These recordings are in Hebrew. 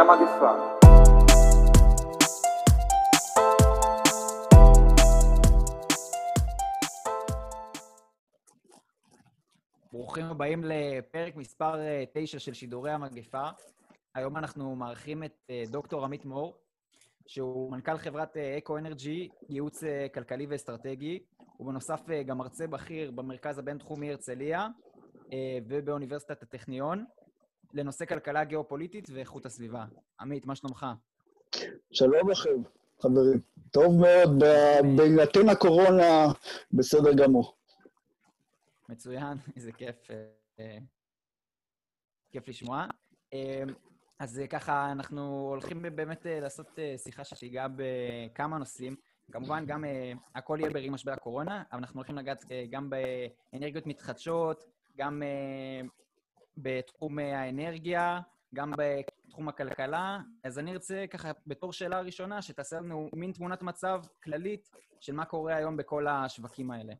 המגפה. ברוכים הבאים לפרק מספר 9 של שידורי המגפה. היום אנחנו מארחים את דוקטור עמית מור, שהוא מנכ"ל חברת אקו אנרג'י, ייעוץ כלכלי ואסטרטגי, ובנוסף גם מרצה בכיר במרכז הבינתחומי הרצליה ובאוניברסיטת הטכניון, לנושא כלכלה גיאופוליטית ואיכות הסביבה. עמית, מה שלומך? שלום לכם, חברים. טוב מאוד, בהינתן הקורונה, בסדר גמור. מצוין, איזה כיף. כיף לשמוע. אז ככה, אנחנו הולכים באמת לעשות שיחה שתיגע בכמה נושאים. כמובן, גם הכל יהיה בראי משבר הקורונה, אבל אנחנו הולכים לגעת גם באנרגיות מתחדשות, גם בתחום האנרגיה, גם בתחום הכלכלה. אז אני ארצה ככה, בתור שאלה ראשונה, שתעשה לנו מין תמונת מצב כללית של מה קורה היום בכל השווקים האלה.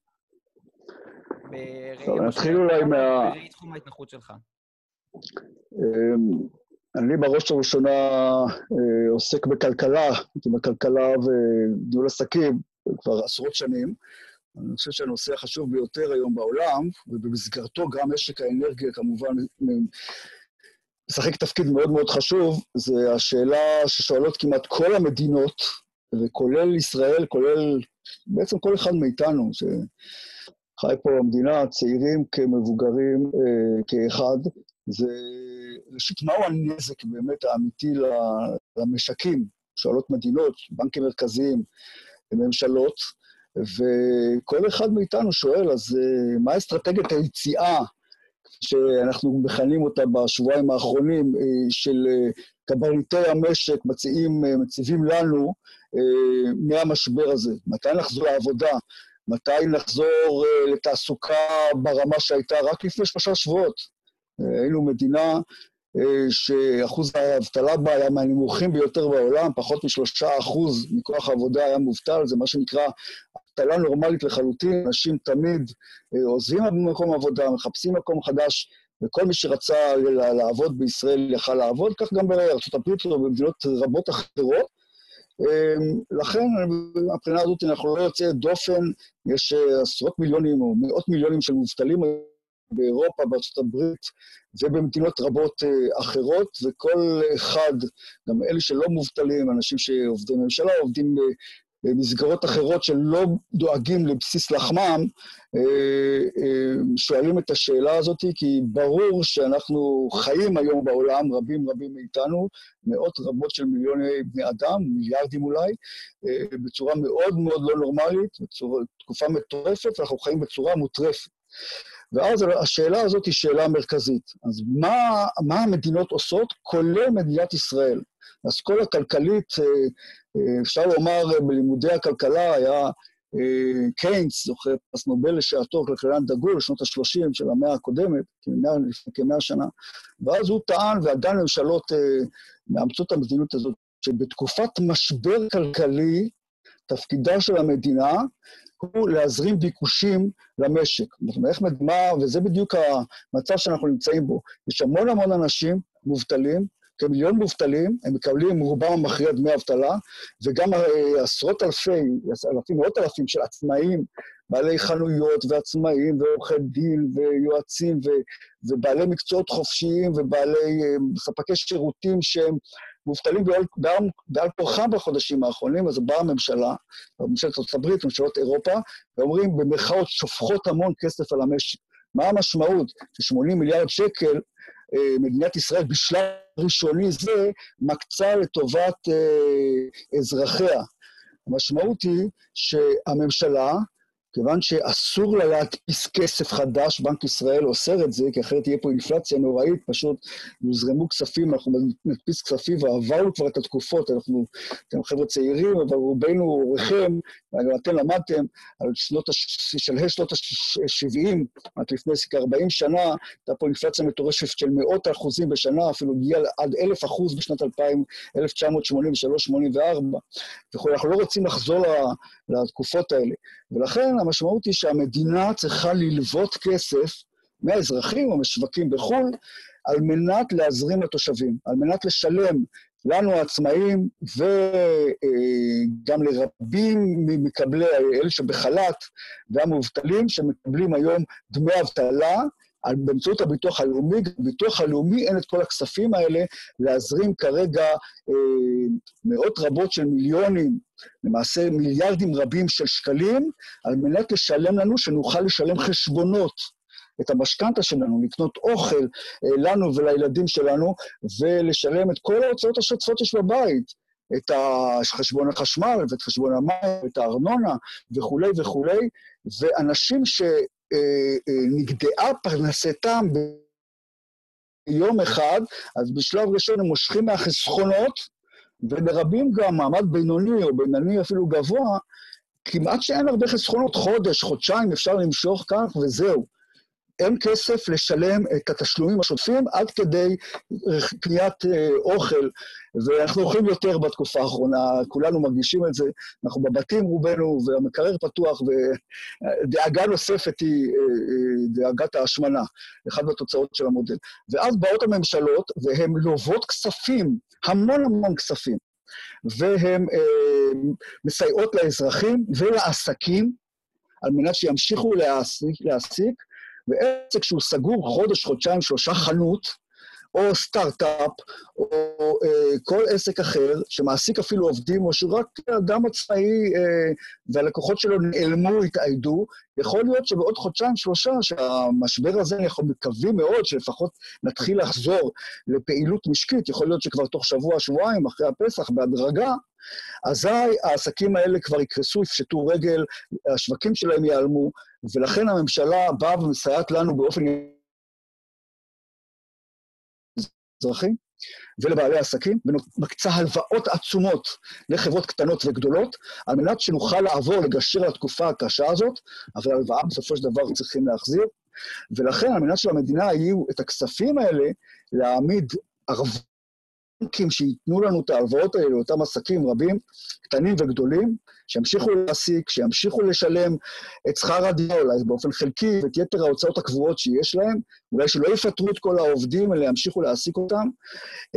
טוב, נתחיל אולי מה... בראי תחום ההתמחות שלך. אני בראש ובראשונה עוסק בכלכלה, בכלכלה וניהול עסקים כבר עשרות שנים. אני חושב שהנושא החשוב ביותר היום בעולם, ובמסגרתו גם משק האנרגיה כמובן משחק תפקיד מאוד מאוד חשוב, זה השאלה ששואלות כמעט כל המדינות, וכולל ישראל, כולל בעצם כל אחד מאיתנו, שחי פה במדינה, צעירים כמבוגרים אה, כאחד, זה ראשית, מהו הנזק באמת האמיתי למשקים? שואלות מדינות, בנקים מרכזיים, ממשלות, וכל אחד מאיתנו שואל, אז מה אסטרטגיית היציאה, שאנחנו מכנים אותה בשבועיים האחרונים, של קברניטי המשק מציעים, מציבים לנו מהמשבר הזה? מתי נחזור לעבודה? מתי נחזור לתעסוקה ברמה שהייתה רק לפני שלושה שבועות? היינו מדינה שאחוז האבטלה בה היה מהנמוכים ביותר בעולם, פחות משלושה אחוז מכוח העבודה היה מובטל, זה מה שנקרא אבטלה נורמלית לחלוטין, אנשים תמיד עוזבים במקום עבודה, מחפשים מקום חדש, וכל מי שרצה לעבוד בישראל יכל לעבוד, כך גם הברית ובמדינות רבות אחרות. לכן, מבחינה הזאת אנחנו לא יוצאי דופן, יש עשרות מיליונים או מאות מיליונים של מובטלים באירופה, בארצות הברית ובמדינות רבות אחרות, וכל אחד, גם אלה שלא מובטלים, אנשים שעובדים בממשלה, עובדים במסגרות אחרות שלא דואגים לבסיס לחמם, שואלים את השאלה הזאת, כי ברור שאנחנו חיים היום בעולם, רבים רבים מאיתנו, מאות רבות של מיליוני בני אדם, מיליארדים אולי, בצורה מאוד מאוד לא נורמלית, בתקופה מטורפת, ואנחנו חיים בצורה מוטרפת. ואז השאלה הזאת היא שאלה מרכזית. אז מה, מה המדינות עושות, כולל מדינת ישראל? האסכולה הכלכלית, אפשר לומר, בלימודי הכלכלה היה קיינס, זוכר פרס נובל לשעתו, כלכלן דגול, לשנות ה-30 של המאה הקודמת, לפני כמאה שנה, ואז הוא טען, ועדיין ממשלות מאמצות את המדיניות הזאת, שבתקופת משבר כלכלי, תפקידה של המדינה הוא להזרים ביקושים למשק. איך מדמה, וזה בדיוק המצב שאנחנו נמצאים בו. יש המון המון אנשים מובטלים, כמיליון מובטלים, הם מקבלים רובם המכריע דמי אבטלה, וגם עשרות אלפי, אלפים, מאות אלפים של עצמאים, בעלי חנויות ועצמאים ועורכי דין ויועצים ו, ובעלי מקצועות חופשיים ובעלי ספקי שירותים שהם מובטלים בעל, בעל כורחם בחודשים האחרונים, אז באה הממשלה, ממשלת ארצות הברית, ממשלות אירופה, ואומרים במרכאות שופכות המון כסף על המשק. מה המשמעות? ש-80 מיליארד שקל מדינת ישראל בשלב ראשוני זה מקצה לטובת אה, אזרחיה. המשמעות היא שהממשלה, כיוון שאסור לה להדפיס כסף חדש, בנק ישראל אוסר את זה, כי אחרת תהיה פה אינפלציה נוראית, פשוט יוזרמו כספים, אנחנו נדפיס כספים, ועברנו כבר את התקופות, אנחנו, אתם חבר'ה צעירים, אבל רובנו עורכם, וגם אתם למדתם, על שנות, שלהי שנות ה-70, עד לפני כ-40 שנה, הייתה פה אינפלציה מטורשת של מאות אחוזים בשנה, אפילו הגיעה עד אלף אחוז בשנת 2000, 1983-84, ואנחנו לא רוצים לחזור לתקופות האלה. ולכן המשמעות היא שהמדינה צריכה ללוות כסף מהאזרחים או משווקים בחו"ל, על מנת להזרים לתושבים, על מנת לשלם לנו העצמאים וגם לרבים ממקבלי אלה שבחל"ת והמובטלים שמקבלים היום דמי אבטלה באמצעות הביטוח הלאומי. בביטוח הלאומי אין את כל הכספים האלה להזרים כרגע אה, מאות רבות של מיליונים, למעשה מיליארדים רבים של שקלים, על מנת לשלם לנו, שנוכל לשלם חשבונות. את המשכנתה שלנו, לקנות אוכל אה, לנו ולילדים שלנו, ולשלם את כל ההוצאות השוטפות שיש בבית. את חשבון החשמל ואת חשבון המים ואת הארנונה וכולי וכולי, ואנשים שנגדעה אה, פרנסתם ביום אחד, אז בשלב ראשון הם מושכים מהחסכונות, ולרבים גם מעמד בינוני או בינוני אפילו גבוה, כמעט שאין הרבה חסכונות, חודש, חודשיים אפשר למשוך כך וזהו. אין כסף לשלם את התשלומים השוטפים עד כדי קניית אה, אוכל, ואנחנו אוכלים יותר בתקופה האחרונה, כולנו מרגישים את זה, אנחנו בבתים רובנו, והמקרר פתוח, ודאגה נוספת היא אה, אה, דאגת ההשמנה, אחת מהתוצאות של המודל. ואז באות הממשלות, והן לוות כספים, המון המון כספים, והן אה, מסייעות לאזרחים ולעסקים, על מנת שימשיכו להעסיק, להעסיק ועסק שהוא סגור חודש, חודשיים, שלושה חנות, או סטארט-אפ, או אה, כל עסק אחר, שמעסיק אפילו עובדים, או שהוא רק אדם עצמאי אה, והלקוחות שלו נעלמו, התאיידו, יכול להיות שבעוד חודשיים, שלושה, שהמשבר הזה, אנחנו מקווים מאוד שלפחות נתחיל לחזור לפעילות משקית, יכול להיות שכבר תוך שבוע, שבועיים, אחרי הפסח, בהדרגה, אזי העסקים האלה כבר יקרסו, יפשטו רגל, השווקים שלהם ייעלמו, ולכן הממשלה באה ומסייעת לנו באופן אזרחי ולבעלי עסקים, ומקצה הלוואות עצומות לחברות קטנות וגדולות, על מנת שנוכל לעבור, לגשר על התקופה הקשה הזאת, אבל הלוואה בסופו של דבר צריכים להחזיר. ולכן, על מנת שלמדינה יהיו את הכספים האלה, להעמיד ערבות בנקים שייתנו לנו את ההלוואות האלה, אותם עסקים רבים, קטנים וגדולים, שימשיכו להעסיק, שימשיכו לשלם את שכר הדירה, אולי באופן חלקי, ואת יתר ההוצאות הקבועות שיש להם, אולי שלא יפטרו את כל העובדים, אלא ימשיכו להעסיק אותם.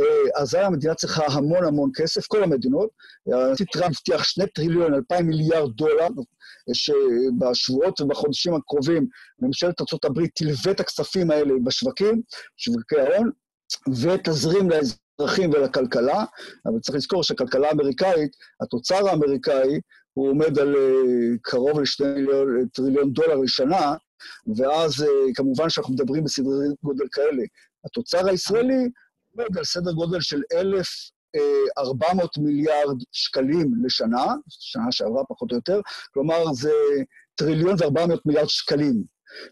אה, אזי המדינה צריכה המון המון כסף, כל המדינות. הנשיא טראמפ הבטיח שני טריליון, אלפיים מיליארד דולר, שבשבועות ובחודשים הקרובים ממשלת ארה"ב תלווה את הכספים האלה בשווקים, שווקי ההון, ותזרים לאזרחים. לאזרחים ולכלכלה, אבל צריך לזכור שהכלכלה האמריקאית, התוצר האמריקאי, הוא עומד על uh, קרוב לשני טריליון דולר לשנה, ואז uh, כמובן שאנחנו מדברים בסדרי גודל כאלה. התוצר הישראלי עומד על סדר גודל של 1,400 אה, מיליארד שקלים לשנה, שנה שעברה פחות או יותר, כלומר זה טריליון ו-400 מיליארד שקלים.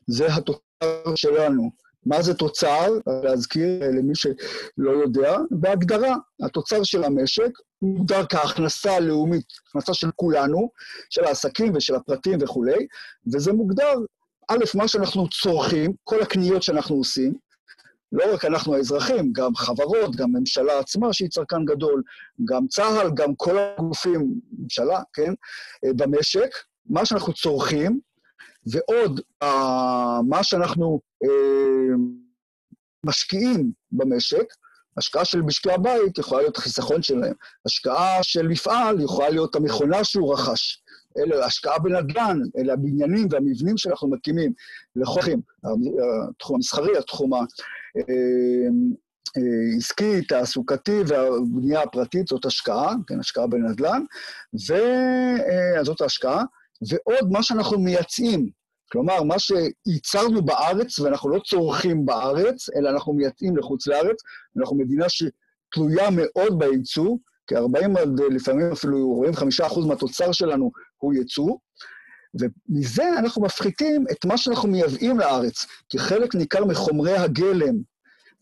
זה התוצר שלנו. מה זה תוצר? להזכיר למי שלא יודע, בהגדרה, התוצר של המשק מוגדר כהכנסה הלאומית, הכנסה של כולנו, של העסקים ושל הפרטים וכולי, וזה מוגדר, א', מה שאנחנו צורכים, כל הקניות שאנחנו עושים, לא רק אנחנו האזרחים, גם חברות, גם ממשלה עצמה שהיא צרכן גדול, גם צה"ל, גם כל הגופים, ממשלה, כן, במשק, מה שאנחנו צורכים, ועוד, uh, מה שאנחנו משקיעים במשק, השקעה של משקי הבית יכולה להיות החיסכון שלהם. השקעה של מפעל יכולה להיות המכונה שהוא רכש. אלה השקעה בנדל"ן, אלה הבניינים והמבנים שאנחנו מקימים לחוכים, התחום המסחרי, התחום העסקי, אה, תעסוקתי והבנייה הפרטית, זאת השקעה, כן, השקעה בנדל"ן, וזאת ההשקעה. ועוד מה שאנחנו מייצאים. כלומר, מה שייצרנו בארץ ואנחנו לא צורכים בארץ, אלא אנחנו מייצאים לחוץ לארץ, אנחנו מדינה שתלויה מאוד בייצוא, כ-40 עד לפעמים אפילו 45 אחוז מהתוצר שלנו הוא ייצוא, ומזה אנחנו מפחיתים את מה שאנחנו מייבאים לארץ, כי חלק ניכר מחומרי הגלם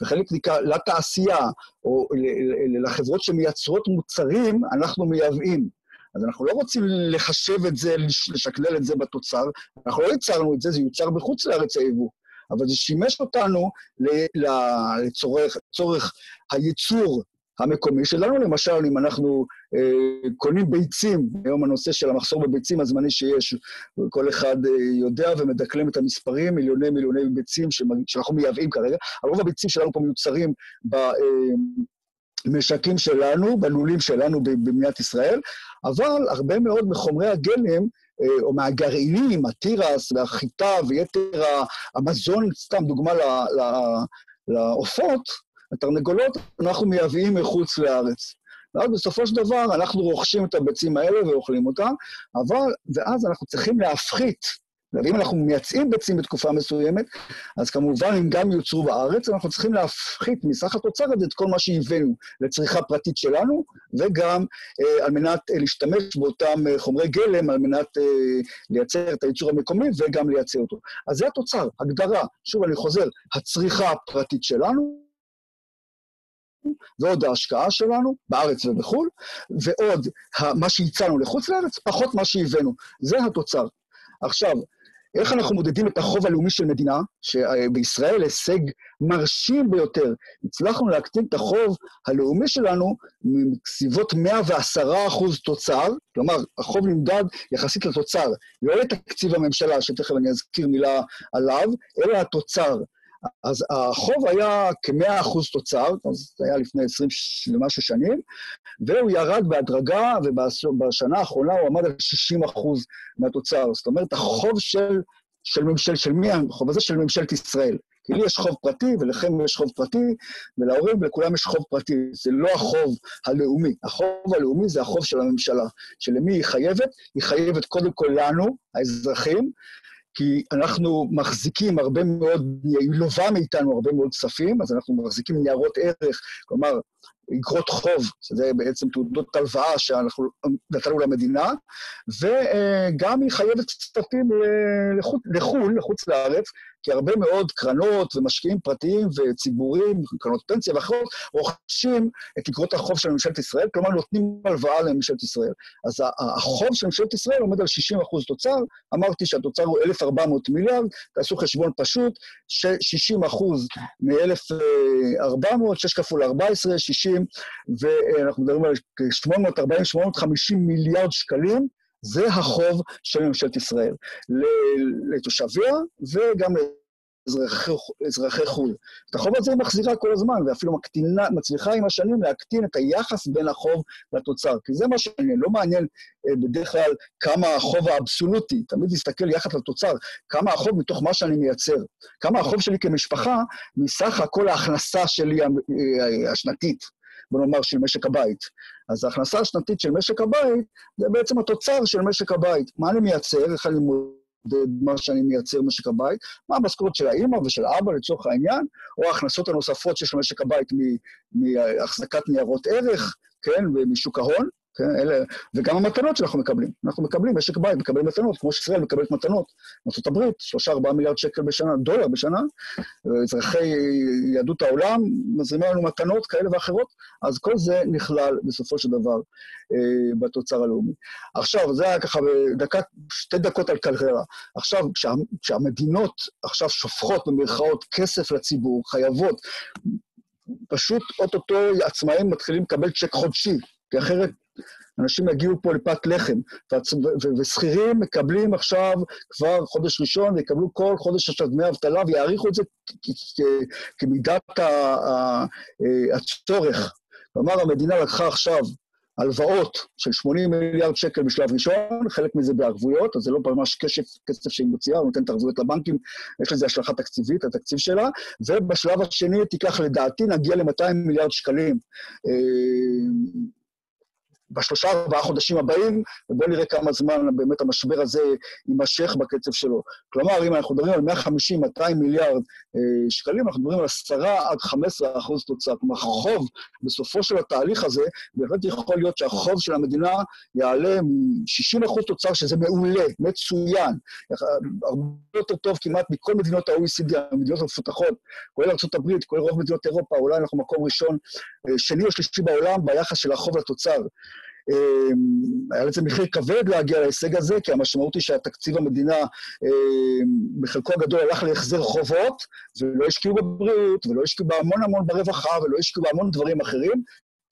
וחלק ניכר לתעשייה, או לחברות שמייצרות מוצרים, אנחנו מייבאים. אז אנחנו לא רוצים לחשב את זה, לשקלל את זה בתוצר, אנחנו לא ייצרנו את זה, זה יוצר בחוץ לארץ היבוא. אבל זה שימש אותנו לצורך, הייצור המקומי שלנו. למשל, אם אנחנו אה, קונים ביצים, היום הנושא של המחסור בביצים הזמני שיש, כל אחד אה, יודע ומדקלם את המספרים, מיליוני מיליוני ביצים שאנחנו מייבאים כרגע. הרוב הביצים שלנו פה מיוצרים ב... אה, במשקים שלנו, בלולים שלנו במדינת ישראל, אבל הרבה מאוד מחומרי הגלם, אה, או מהגרעינים, התירס והחיטה ויתר המזון, סתם דוגמה לעופות, התרנגולות, אנחנו מייבאים מחוץ לארץ. ואז בסופו של דבר אנחנו רוכשים את הביצים האלה ואוכלים אותן, אבל, ואז אנחנו צריכים להפחית ואם אנחנו מייצאים ביצים בתקופה מסוימת, אז כמובן, אם גם יוצרו בארץ, אנחנו צריכים להפחית מסך התוצר הזה את כל מה שהבאנו לצריכה פרטית שלנו, וגם אה, על מנת אה, להשתמש באותם אה, חומרי גלם, על מנת אה, לייצר את הייצור המקומי וגם לייצא אותו. אז זה התוצר, הגדרה. שוב, אני חוזר, הצריכה הפרטית שלנו, ועוד ההשקעה שלנו, בארץ ובחו"ל, ועוד מה שהצענו לחוץ לארץ, פחות מה שהבאנו. זה התוצר. עכשיו, איך אנחנו מודדים את החוב הלאומי של מדינה, שבישראל הישג מרשים ביותר. הצלחנו להקטין את החוב הלאומי שלנו מסביבות 110 אחוז תוצר, כלומר, החוב נמדד יחסית לתוצר, לא לתקציב הממשלה, שתכף אני אזכיר מילה עליו, אלא התוצר. אז החוב היה כ-100 אחוז תוצר, אז זה היה לפני 20 ומשהו שנים, והוא ירד בהדרגה, ובשנה האחרונה הוא עמד על 60 אחוז מהתוצר. זאת אומרת, החוב של, של ממשל, של מי החוב הזה? של ממשלת ישראל. כי לי יש חוב פרטי, ולכם יש חוב פרטי, ולהורים ולכולם יש חוב פרטי. זה לא החוב הלאומי. החוב הלאומי זה החוב של הממשלה, שלמי היא חייבת? היא חייבת קודם כל לנו, האזרחים, כי אנחנו מחזיקים הרבה מאוד, היא לובה מאיתנו הרבה מאוד כספים, אז אנחנו מחזיקים ניירות ערך, כלומר, אגרות חוב, שזה בעצם תעודות הלוואה שאנחנו נתנו למדינה, וגם היא חייבת כספים לחו"ל, לחוץ לארץ, כי הרבה מאוד קרנות ומשקיעים פרטיים וציבוריים, קרנות פנסיה ואחרות, רוכשים את אגרות החוב של ממשלת ישראל, כלומר נותנים הלוואה לממשלת ישראל. אז החוב של ממשלת ישראל עומד על 60 אחוז תוצר, אמרתי שהתוצר הוא 1,400 מיליארד, תעשו חשבון פשוט, 60 אחוז מ-1,400, 6 כפול 14, 60, ואנחנו מדברים על 840-850 מיליארד שקלים, זה החוב של ממשלת ישראל לתושביה וגם לאזרחי חו"ל. את החוב הזה היא מחזירה כל הזמן, ואפילו מקטינה, מצליחה עם השנים להקטין את היחס בין החוב לתוצר, כי זה מה שמעניין, לא מעניין אה, בדרך כלל כמה החוב האבסולוטי, תמיד להסתכל יחד לתוצר, כמה החוב מתוך מה שאני מייצר, כמה החוב שלי כמשפחה מסך הכל ההכנסה שלי אה, השנתית. בוא נאמר, של משק הבית. אז ההכנסה השנתית של משק הבית זה בעצם התוצר של משק הבית. מה אני מייצר, איך אני מודד מה שאני מייצר במשק הבית, מה המשכורת של האימא ושל אבא לצורך העניין, או ההכנסות הנוספות שיש למשק הבית מהחזקת ניירות ערך, כן, ומשוק ההון. כן, אלה, וגם המתנות שאנחנו מקבלים. אנחנו מקבלים, משק בית מקבל מתנות, כמו שישראל מקבלת מתנות. ארה"ב, 3-4 מיליארד שקל בשנה, דולר בשנה, אזרחי יהדות העולם מזרימים לנו מתנות כאלה ואחרות, אז כל זה נכלל בסופו של דבר אה, בתוצר הלאומי. עכשיו, זה היה ככה בדקה, שתי דקות על קלררה. עכשיו, כשה, כשהמדינות עכשיו שופכות במרכאות כסף לציבור, חייבות, פשוט אוטוטו עצמאים מתחילים לקבל צ'ק חודשי, כי אחרת אנשים יגיעו פה לפת לחם, ושכירים מקבלים עכשיו כבר חודש ראשון, ויקבלו כל חודש עכשיו דמי אבטלה, ויעריכו את זה כמידת הצורך. כלומר, המדינה לקחה עכשיו הלוואות של 80 מיליארד שקל בשלב ראשון, חלק מזה בערבויות, אז זה לא ממש כסף, כסף שהיא מוציאה, היא נותנת ערבויות לבנקים, יש לזה השלכה תקציבית, התקציב שלה, ובשלב השני תיקח, לדעתי, נגיע ל-200 מיליארד שקלים. אה, בשלושה ארבעה חודשים הבאים, ובואו נראה כמה זמן באמת המשבר הזה יימשך בקצב שלו. כלומר, אם אנחנו מדברים על 150-200 מיליארד אה, שקלים, אנחנו מדברים על 10 עד 15 אחוז תוצאה. כלומר, חוב בסופו של התהליך הזה, בהחלט יכול להיות שהחוב של המדינה יעלה מ-60 אחוז תוצר, שזה מעולה, מצוין. הרבה יותר טוב כמעט מכל מדינות ה-OECD, המדינות המפותחות, כולל ארה"ב, כולל רוב מדינות אירופה, אולי אנחנו מקום ראשון, אה, שני או שלישי בעולם ביחס של החוב לתוצר. אמ, היה לזה מחיר כבד להגיע להישג הזה, כי המשמעות היא שהתקציב המדינה אמ, בחלקו הגדול הלך להחזר חובות, ולא השקיעו בבריאות, ולא השקיעו בהמון המון ברווחה, ולא השקיעו בהמון דברים אחרים,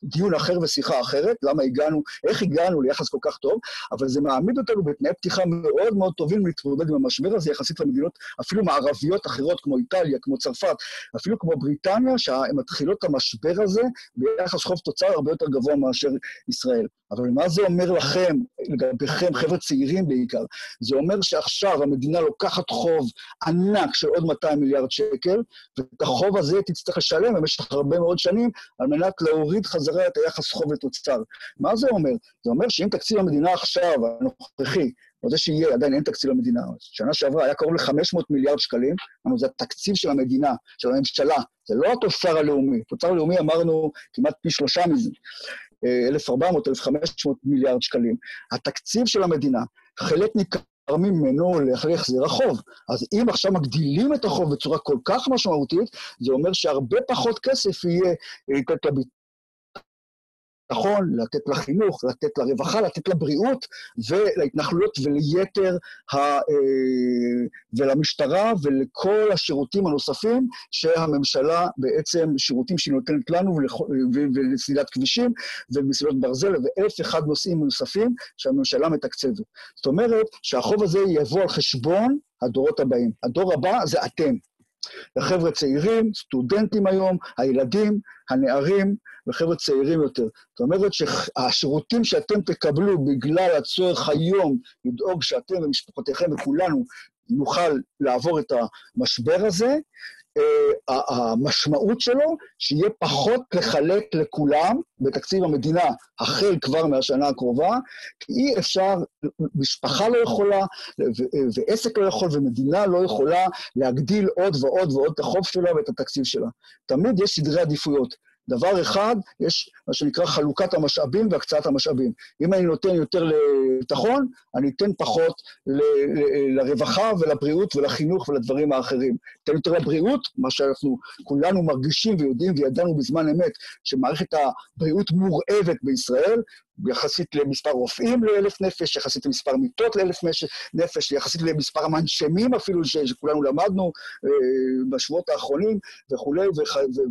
דיון אחר ושיחה אחרת, למה הגענו, איך הגענו ליחס כל כך טוב, אבל זה מעמיד אותנו בתנאי פתיחה מאוד מאוד טובים להתמודד עם המשבר הזה יחסית למדינות אפילו מערביות אחרות כמו איטליה, כמו צרפת, אפילו כמו בריטניה, שהן מתחילות את המשבר הזה ביחס חוב תוצר הרבה יותר גבוה מאשר ישראל. אבל מה זה אומר לכם, לגביכם, חבר'ה צעירים בעיקר? זה אומר שעכשיו המדינה לוקחת חוב ענק של עוד 200 מיליארד שקל, ואת החוב הזה תצטרך לשלם במשך הרבה מאוד שנים על מנת להוריד חזרה את היחס חוב לתוצר. מה זה אומר? זה אומר שאם תקציב המדינה עכשיו, הנוכחי, או זה שיהיה, עדיין אין תקציב למדינה. שנה שעברה היה קרוב ל-500 מיליארד שקלים, אמרנו, זה התקציב של המדינה, של הממשלה, זה לא התוצר הלאומי. תוצר הלאומי אמרנו כמעט פי שלושה מזה. 1,400, 1,500 מיליארד שקלים. התקציב של המדינה, חלק ניכר ממנו הולך להחזיר החוב. אז אם עכשיו מגדילים את החוב בצורה כל כך משמעותית, זה אומר שהרבה פחות כסף יהיה לביטחון, לתת לחינוך, לתת לרווחה, לתת לבריאות ולהתנחלויות וליתר ה... אה, ולמשטרה ולכל השירותים הנוספים שהממשלה בעצם, שירותים שהיא נותנת לנו ולסלילת כבישים ומסילות ברזל ואלף אחד נושאים נוספים שהממשלה מתקצבת. זאת אומרת שהחוב הזה יבוא על חשבון הדורות הבאים. הדור הבא זה אתם. לחבר'ה צעירים, סטודנטים היום, הילדים, הנערים וחבר'ה צעירים יותר. זאת אומרת שהשירותים שאתם תקבלו בגלל הצורך היום לדאוג שאתם ומשפחותיכם וכולנו נוכל לעבור את המשבר הזה, אה, המשמעות שלו שיהיה פחות לחלק לכולם בתקציב המדינה, החל כבר מהשנה הקרובה, כי אי אפשר, משפחה לא יכולה, ועסק לא יכול, ומדינה לא יכולה להגדיל עוד ועוד ועוד את החוב שלה ואת התקציב שלה. תמיד יש סדרי עדיפויות. דבר אחד, יש מה שנקרא חלוקת המשאבים והקצאת המשאבים. אם אני נותן יותר לביטחון, אני אתן פחות ל- ל- לרווחה ולבריאות ולחינוך ולדברים האחרים. אתן יותר לבריאות, מה שאנחנו כולנו מרגישים ויודעים וידענו בזמן אמת, שמערכת הבריאות מורעבת בישראל, יחסית למספר רופאים לאלף נפש, יחסית למספר מיטות לאלף נפש, יחסית למספר המנשמים אפילו, שכולנו למדנו אה, בשבועות האחרונים, וכולי,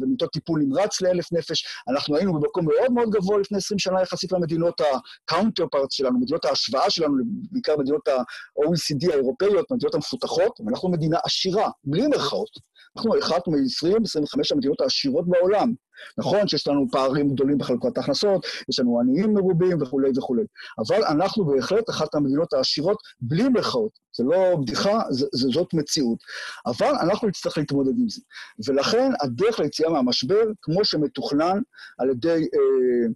ומיטות טיפול נמרץ לאלף נפש. אנחנו היינו במקום מאוד מאוד גבוה לפני 20 שנה יחסית למדינות ה-counterparts שלנו, מדינות ההשוואה שלנו, בעיקר מדינות ה-OECD האירופאיות, מדינות המפותחות, ואנחנו מדינה עשירה, בלי מירכאות. אנחנו אחת מ-20-25 המדינות העשירות בעולם. נכון שיש לנו פערים גדולים בחלוקת ההכנסות, יש לנו עניים מרובים וכולי וכולי, אבל אנחנו בהחלט אחת המדינות העשירות בלי מירכאות. זה לא בדיחה, זה, זה, זאת מציאות. אבל אנחנו נצטרך להתמודד עם זה. ולכן הדרך ליציאה מהמשבר, כמו שמתוכנן על ידי אה,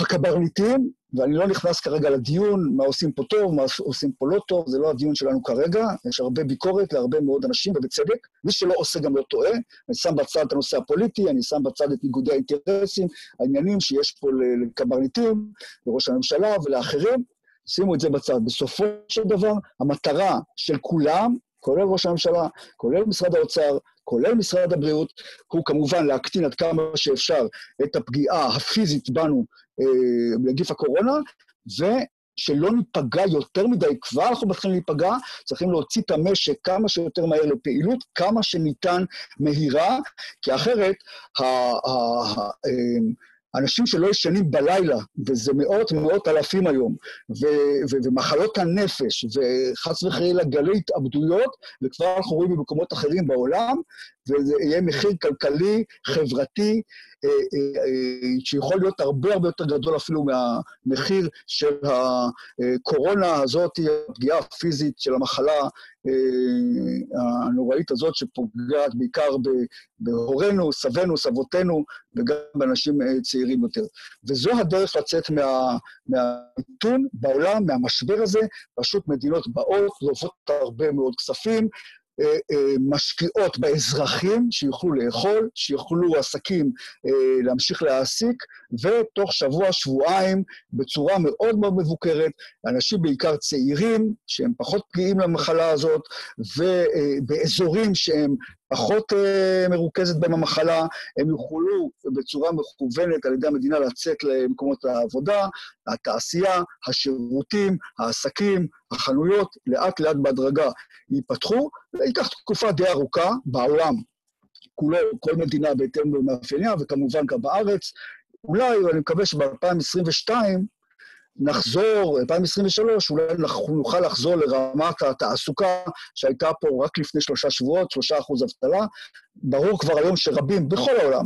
הקברניטים, ואני לא נכנס כרגע לדיון, מה עושים פה טוב, מה עושים פה לא טוב, זה לא הדיון שלנו כרגע, יש הרבה ביקורת להרבה מאוד אנשים, ובצדק. מי שלא עושה גם לא טועה. אני שם בצד את הנושא הפוליטי, אני שם בצד את ניגודי האינטרסים, העניינים שיש פה לקברניטים, לראש הממשלה ולאחרים. שימו את זה בצד. בסופו של דבר, המטרה של כולם, כולל ראש הממשלה, כולל משרד האוצר, כולל משרד הבריאות, הוא כמובן להקטין עד כמה שאפשר את הפגיעה הפיזית בנו אה, בנגיף הקורונה, ושלא ניפגע יותר מדי, כבר אנחנו מתחילים להיפגע, צריכים להוציא את המשק כמה שיותר מהר לפעילות, כמה שניתן מהירה, כי אחרת אה, אנשים שלא ישנים בלילה, וזה מאות ומאות אלפים היום, ו- ו- ומחלות הנפש, וחס וחלילה גלי התאבדויות, וכבר אנחנו רואים במקומות אחרים בעולם, וזה יהיה מחיר כלכלי, חברתי, שיכול להיות הרבה הרבה יותר גדול אפילו מהמחיר של הקורונה הזאת, הפגיעה הפיזית של המחלה הנוראית הזאת, שפוגעת בעיקר בהורינו, סבינו, סבותינו, וגם באנשים צעירים יותר. וזו הדרך לצאת מה, מהמיתון בעולם, מהמשבר הזה. פשוט מדינות באות, זוכות הרבה מאוד כספים, אה, אה, משקיעות באזרחים, שיוכלו לאכול, שיוכלו עסקים אה, להמשיך להעסיק, ותוך שבוע, שבועיים, בצורה מאוד מאוד מבוקרת, אנשים בעיקר צעירים, שהם פחות פגיעים למחלה הזאת, ובאזורים שהם פחות uh, מרוכזת בהם המחלה, הם יוכלו בצורה מכוונת על ידי המדינה לצאת למקומות העבודה, התעשייה, השירותים, העסקים, החנויות, לאט לאט בהדרגה ייפתחו. זה ייקח תקופה די ארוכה בעולם. כולו, כל מדינה בהתאם למאפייניה, וכמובן גם בארץ, אולי, ואני מקווה שב-2022 נחזור, 2023, אולי נוכל לחזור לרמת התעסוקה שהייתה פה רק לפני שלושה שבועות, שלושה אחוז אבטלה. ברור כבר היום שרבים, בכל העולם,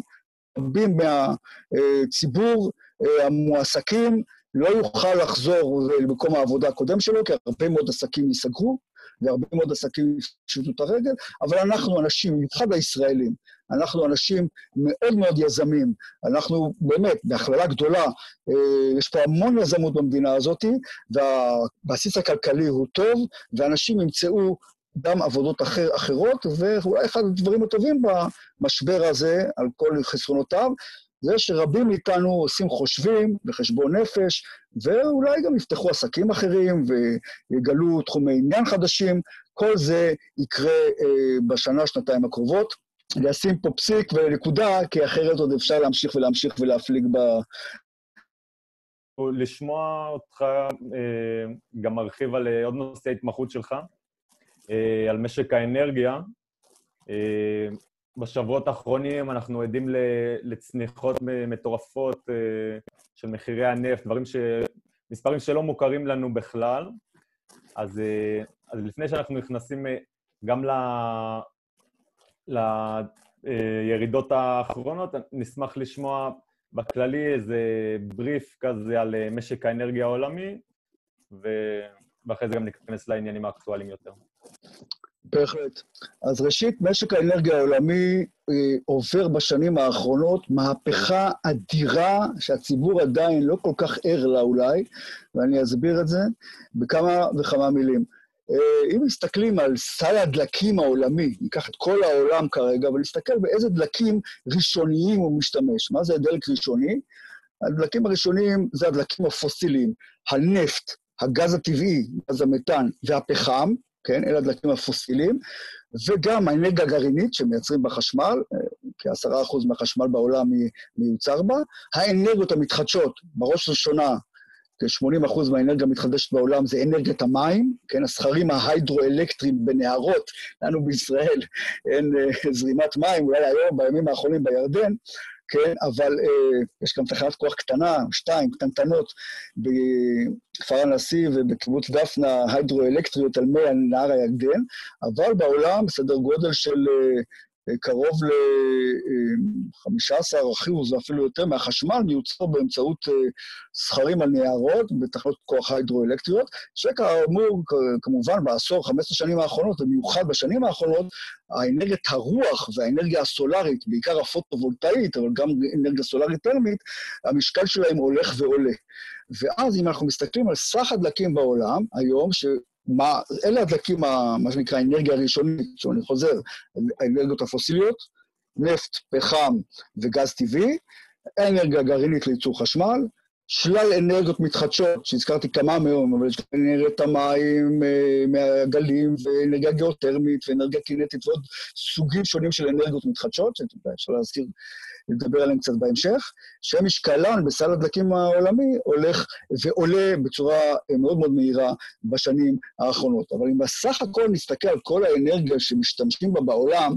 רבים מהציבור אה, המועסקים לא יוכל לחזור למקום העבודה הקודם שלו, כי הרבה מאוד עסקים ייסגרו, והרבה מאוד עסקים יפשוטו את הרגל, אבל אנחנו אנשים, במיוחד הישראלים, אנחנו אנשים מאוד מאוד יזמים. אנחנו באמת, בהכללה גדולה, אה, יש פה המון יזמות במדינה הזאת, והבסיס הכלכלי הוא טוב, ואנשים ימצאו גם עבודות אחר, אחרות, ואולי אחד הדברים הטובים במשבר הזה, על כל חסרונותיו, זה שרבים מאיתנו עושים חושבים וחשבון נפש, ואולי גם יפתחו עסקים אחרים ויגלו תחומי עניין חדשים. כל זה יקרה אה, בשנה, שנתיים הקרובות. לשים פה פסיק ונקודה, כי אחרת עוד אפשר להמשיך ולהמשיך ולהפליג ב... לשמוע אותך אה, גם מרחיב על אה, עוד נושא ההתמחות שלך, אה, על משק האנרגיה. בשבועות האחרונים אנחנו עדים לצניחות מטורפות אה, של מחירי הנפט, דברים ש... מספרים שלא מוכרים לנו בכלל. אז, אה, אז לפני שאנחנו נכנסים אה, גם ל... לירידות האחרונות, נשמח לשמוע בכללי איזה בריף כזה על משק האנרגיה העולמי. ואחרי זה גם ניכנס לעניינים האקטואליים יותר. בהחלט. אז ראשית, משק האנרגיה העולמי אה, עובר בשנים האחרונות מהפכה אדירה שהציבור עדיין לא כל כך ער לה אולי, ואני אסביר את זה בכמה וכמה מילים. אה, אם מסתכלים על סל הדלקים העולמי, ניקח את כל העולם כרגע, ונסתכל באיזה דלקים ראשוניים הוא משתמש. מה זה דלק ראשוני? הדלקים הראשוניים זה הדלקים הפוסיליים, הנפט, הגז הטבעי, גז המתאן והפחם, כן? אלה הדלקים הפוסיליים, וגם האנרגיה הגרעינית שמייצרים בה חשמל, אה, כ-10% מהחשמל בעולם מיוצר בה, האנרגיות המתחדשות, בראש ובראשונה, כ-80% מהאנרגיה המתחדשת בעולם זה אנרגיית המים, כן, הסכרים ההיידרואלקטריים בנהרות, לנו בישראל אין אה, זרימת מים, אולי היום, בימים האחרונים בירדן, כן? אבל אה, יש גם תחנת כוח קטנה, שתיים, קטנטנות, בכפר הנשיא ובקיבוץ דפנה, היידרואלקטריות על מי נהר הירדן, אבל בעולם סדר גודל של אה, קרוב ל-15 אחוז, אפילו יותר, מהחשמל מיוצר באמצעות סכרים על נהרות בתחנות כוח היידרואלקטריות, שכאמור, כמובן בעשור, 15 שנים האחרונות, במיוחד בשנים האחרונות, האנרגיית הרוח והאנרגיה הסולארית, בעיקר הפוטו-וולטאית, אבל גם אנרגיה סולארית טרמית, המשקל שלהם הולך ועולה. ואז אם אנחנו מסתכלים על סך הדלקים בעולם היום. מה, אלה הדלקים, מה שנקרא אנרגיה ראשונית, שאני חוזר, האנרגיות הפוסיליות, נפט, פחם וגז טבעי, אנרגיה גרעינית לייצור חשמל, שלל אנרגיות מתחדשות, שהזכרתי כמה מהם, אבל יש אנרגיית המים אה, מהגלים, ואנרגיה גיאותרמית, ואנרגיה קינטית, ועוד סוגים שונים של אנרגיות מתחדשות, שאפשר להזכיר נדבר עליהם קצת בהמשך, שמשקלן בסל הדלקים העולמי הולך ועולה בצורה אה, מאוד מאוד מהירה בשנים האחרונות. אבל אם בסך הכל נסתכל על כל האנרגיה שמשתמשים בה בעולם,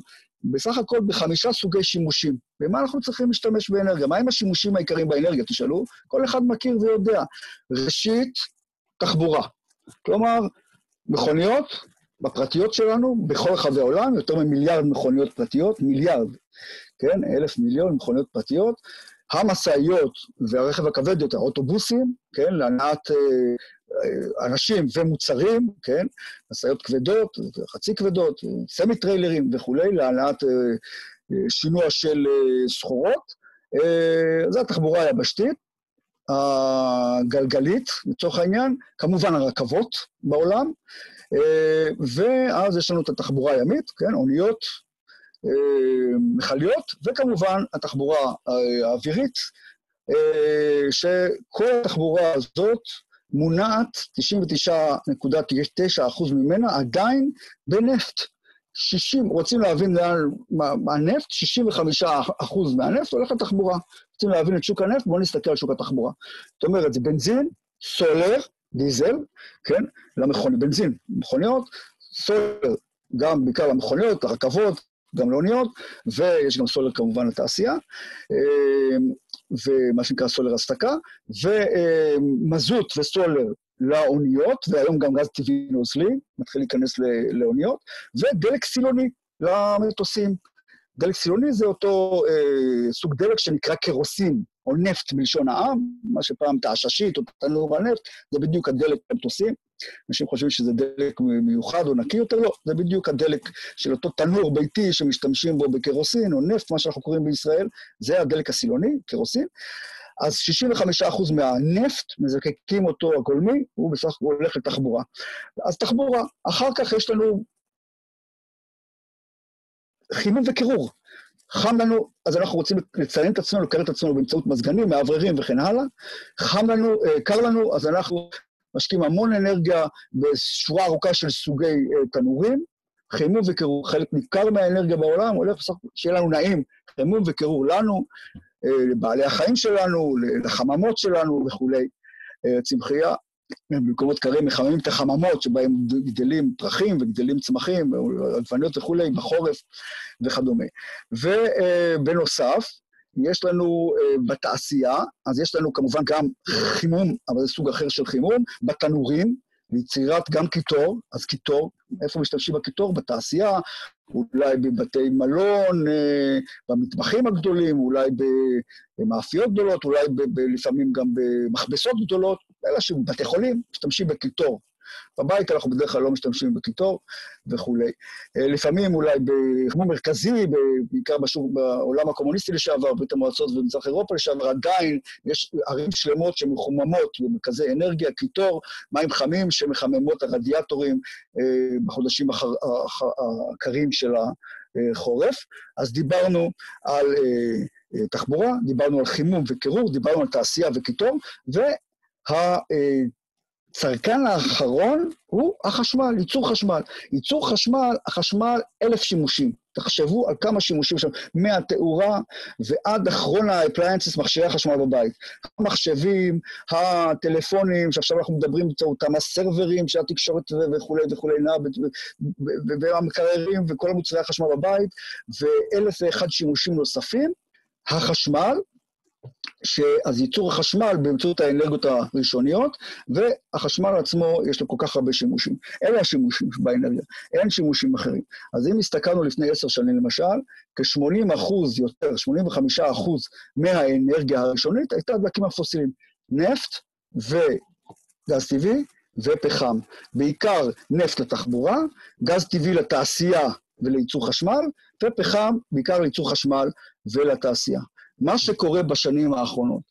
בסך הכל בחמישה סוגי שימושים. במה אנחנו צריכים להשתמש באנרגיה? מהם השימושים העיקריים באנרגיה? תשאלו. כל אחד מכיר ויודע. ראשית, תחבורה. כלומר, מכוניות בפרטיות שלנו, בכל רחבי העולם, יותר ממיליארד מכוניות פרטיות, מיליארד. כן? אלף מיליון מכוניות פרטיות. המשאיות והרכב הכבד יותר, האוטובוסים, כן? להנעת אה, אה, אנשים ומוצרים, כן? משאיות כבדות, חצי כבדות, סמי טריילרים וכולי, להנעת אה, שינוע של סחורות. זו התחבורה היבשתית. הגלגלית, לצורך העניין, כמובן הרכבות בעולם, ואז יש לנו את התחבורה הימית, כן, אוניות, מכליות, וכמובן התחבורה האווירית, שכל התחבורה הזאת מונעת, 99.9% ממנה עדיין בנפט. 60, רוצים להבין לאן, הנפט, 65% מהנפט הולך לתחבורה. רוצים להבין את שוק הנפט, בואו נסתכל על שוק התחבורה. זאת אומרת, זה בנזין, סולר, דיזל, כן? למכוניות, בנזין, מכוניות, סולר, גם בעיקר למכוניות, לרכבות, גם לאוניות, ויש גם סולר כמובן לתעשייה. ומה שנקרא סולר הסתקה, ומזוט וסולר לאוניות, והיום גם גז טבעי נוזלי, מתחיל להיכנס לאוניות, ודלק סילוני למטוסים. דלק סילוני זה אותו אה, סוג דלק שנקרא קרוסין, או נפט בלשון העם, מה שפעם תעששית או תנור הנפט, זה בדיוק הדלק במטוסים. אנשים חושבים שזה דלק מיוחד או נקי יותר, לא, זה בדיוק הדלק של אותו תנור ביתי שמשתמשים בו בקרוסין או נפט, מה שאנחנו קוראים בישראל, זה הדלק הסילוני, קרוסין. אז 65% מהנפט, מזקקים אותו הגולמי, הוא בסך הכל הולך לתחבורה. אז תחבורה. אחר כך יש לנו חימום וקירור. חם לנו, אז אנחנו רוצים לציין את עצמנו, לקרר את עצמנו באמצעות מזגנים, מאווררים וכן הלאה. חם לנו, אה, קר לנו, אז אנחנו משקיעים המון אנרגיה בשורה ארוכה של סוגי אה, תנורים. חימום וקירור, חלק ניכר מהאנרגיה בעולם הולך בסך הכל שיהיה לנו נעים, חימום וקירור לנו, אה, לבעלי החיים שלנו, לחממות שלנו וכולי. צמחייה, במקומות קרים מחממים את החממות שבהם גדלים פרחים וגדלים צמחים, עגבניות וכולי, בחורף וכדומה. ובנוסף, יש לנו אה, בתעשייה, אז יש לנו כמובן גם חימום, אבל זה סוג אחר של חימום, בתנורים, ליצירת גם קיטור, אז קיטור, איפה משתמשים בקיטור? בתעשייה, אולי בבתי מלון, אה, במטבחים הגדולים, אולי במאפיות גדולות, אולי ב- ב- לפעמים גם במכבסות גדולות, אלא שבבתי חולים משתמשים בקיטור. בבית אנחנו בדרך כלל לא משתמשים בקיטור וכולי. אה, לפעמים אולי בחמור מרכזי, בעיקר בשור, בעולם הקומוניסטי לשעבר, ברית המועצות ובמזרח אירופה לשעבר, עדיין יש ערים שלמות שמחוממות במרכזי אנרגיה, קיטור, מים חמים שמחממות הרדיאטורים אה, בחודשים הקרים של החורף. אז דיברנו על... אה, תחבורה, דיברנו על חימום וקירור, דיברנו על תעשייה וקיטור, וה... הצרכן האחרון הוא החשמל, ייצור חשמל. ייצור חשמל, החשמל, אלף שימושים. תחשבו על כמה שימושים שם, מהתאורה ועד אחרון ה-appliances, מכשירי החשמל בבית. המחשבים, הטלפונים, שעכשיו אנחנו מדברים באמצעותם, הסרברים של התקשורת וכולי וכולי, והמקררים וכל המוצרי החשמל בבית, ואלף ואחד שימושים נוספים. החשמל, אז ייצור החשמל באמצעות האנרגיות הראשוניות, והחשמל עצמו, יש לו כל כך הרבה שימושים. אלה השימושים באנרגיה, אין שימושים אחרים. אז אם הסתכלנו לפני עשר שנים למשל, כ-80 אחוז יותר, 85 אחוז מהאנרגיה הראשונית הייתה דלקים הפוסיליים. נפט וגז טבעי ופחם. בעיקר נפט לתחבורה, גז טבעי לתעשייה ולייצור חשמל, ופחם בעיקר לייצור חשמל ולתעשייה. מה שקורה בשנים האחרונות,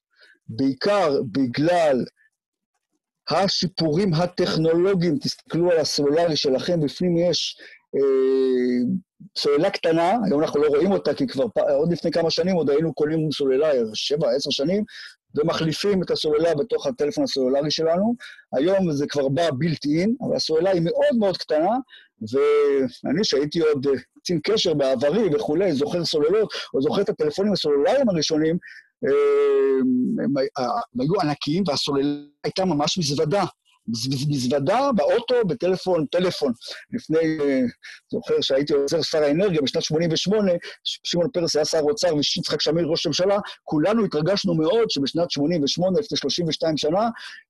בעיקר בגלל השיפורים הטכנולוגיים, תסתכלו על הסולארי שלכם, בפנים יש אה, סוללה קטנה, היום אנחנו לא רואים אותה, כי כבר עוד לפני כמה שנים עוד היינו קונים סוללה, שבע, עשר שנים, ומחליפים את הסוללה בתוך הטלפון הסלולרי שלנו. היום זה כבר בא בילט אין, אבל הסוללה היא מאוד מאוד קטנה, ואני, שהייתי עוד אה, קצין קשר בעברי וכולי, זוכר סוללות, או זוכר את הטלפונים הסלולריים הראשונים, אה, הם היו ענקיים, והסוללה הייתה ממש מזוודה. מזוודה באוטו, בטלפון, טלפון. לפני, אה, זוכר שהייתי עוזר שר האנרגיה בשנת 88', שמעון פרס היה שר האוצר ויצחק שמיר ראש הממשלה, כולנו התרגשנו מאוד שבשנת 88', לפני 32 שנה,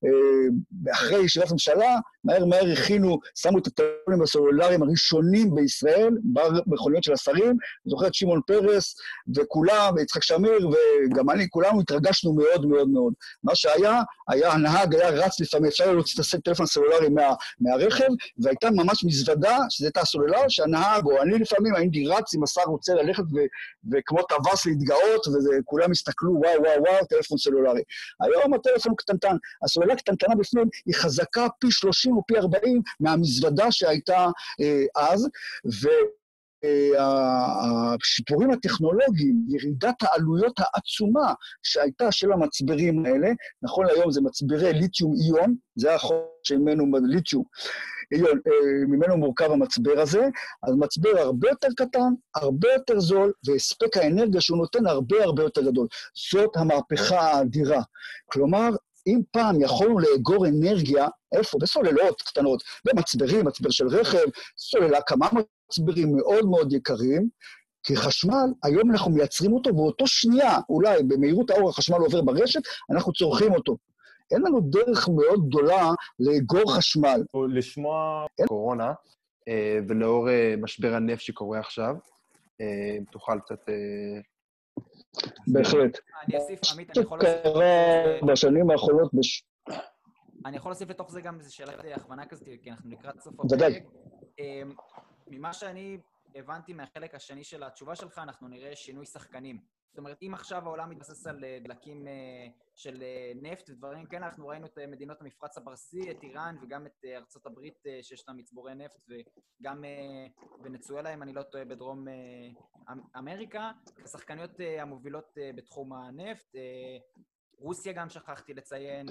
אה, אחרי ישיבת ממשלה, מהר מהר הכינו, שמו את הטלפונים הסלולריים הראשונים בישראל, במכוניות של השרים, זוכר את שמעון פרס, וכולם, ויצחק שמיר, וגם אני, כולנו התרגשנו מאוד מאוד מאוד. מה שהיה, היה, הנהג היה רץ לפעמים, אפשר להוציא את הטלפון הסלולרי מה, מהרכב, והייתה ממש מזוודה, שזו הייתה הסוללה, שהנהג, או אני לפעמים, הייתי רץ אם השר רוצה ללכת ו, וכמו טווס להתגאות, וכולם הסתכלו, וואו, וואו, וואו, טלפון סלולרי. היום הטלפון קטנטן. הסוללה קטנטנה בפנים היא חזקה פי 30 או פי 40 מהמזוודה שהייתה אה, אז, ו... השיפורים הטכנולוגיים, ירידת העלויות העצומה שהייתה של המצברים האלה, נכון להיום זה מצברי ליתיום איון, זה החוק שממנו, ליתיום איון, אה, ממנו מורכב המצבר הזה, אז מצבר הרבה יותר קטן, הרבה יותר זול, והספק האנרגיה שהוא נותן הרבה הרבה יותר גדול. זאת המהפכה האדירה. כלומר, אם פעם יכולנו לאגור אנרגיה, איפה? בסוללות קטנות, במצברים, מצבר של רכב, סוללה כמה מצברים מאוד מאוד יקרים, כי חשמל, היום אנחנו מייצרים אותו, באותו שנייה, אולי במהירות האור החשמל עובר ברשת, אנחנו צורכים אותו. אין לנו דרך מאוד גדולה לאגור חשמל. לשמוע... קורונה, אה, ולאור אה, משבר הנפט שקורה עכשיו, אה, אם תוכל קצת... בהחלט. אני אוסיף, עמית, אני יכול להוסיף... שקרה בשנים האחרונות... בש... אני יכול להוסיף לתוך זה גם איזו שאלת הכוונה כזאת, כי אנחנו לקראת סוף ודאי. ממה שאני הבנתי מהחלק השני של התשובה שלך, אנחנו נראה שינוי שחקנים. זאת אומרת, אם עכשיו העולם מתבסס על אה, דלקים אה, של אה, נפט ודברים כאלה, אנחנו ראינו את מדינות המפרץ הפרסי, את איראן וגם את ארצות הברית שיש לה מצבורי נפט, וגם ונצואלה, אם אני לא טועה, בדרום אמ-, אמריקה, השחקניות המובילות בתחום הנפט. רוסיה גם שכחתי לציין,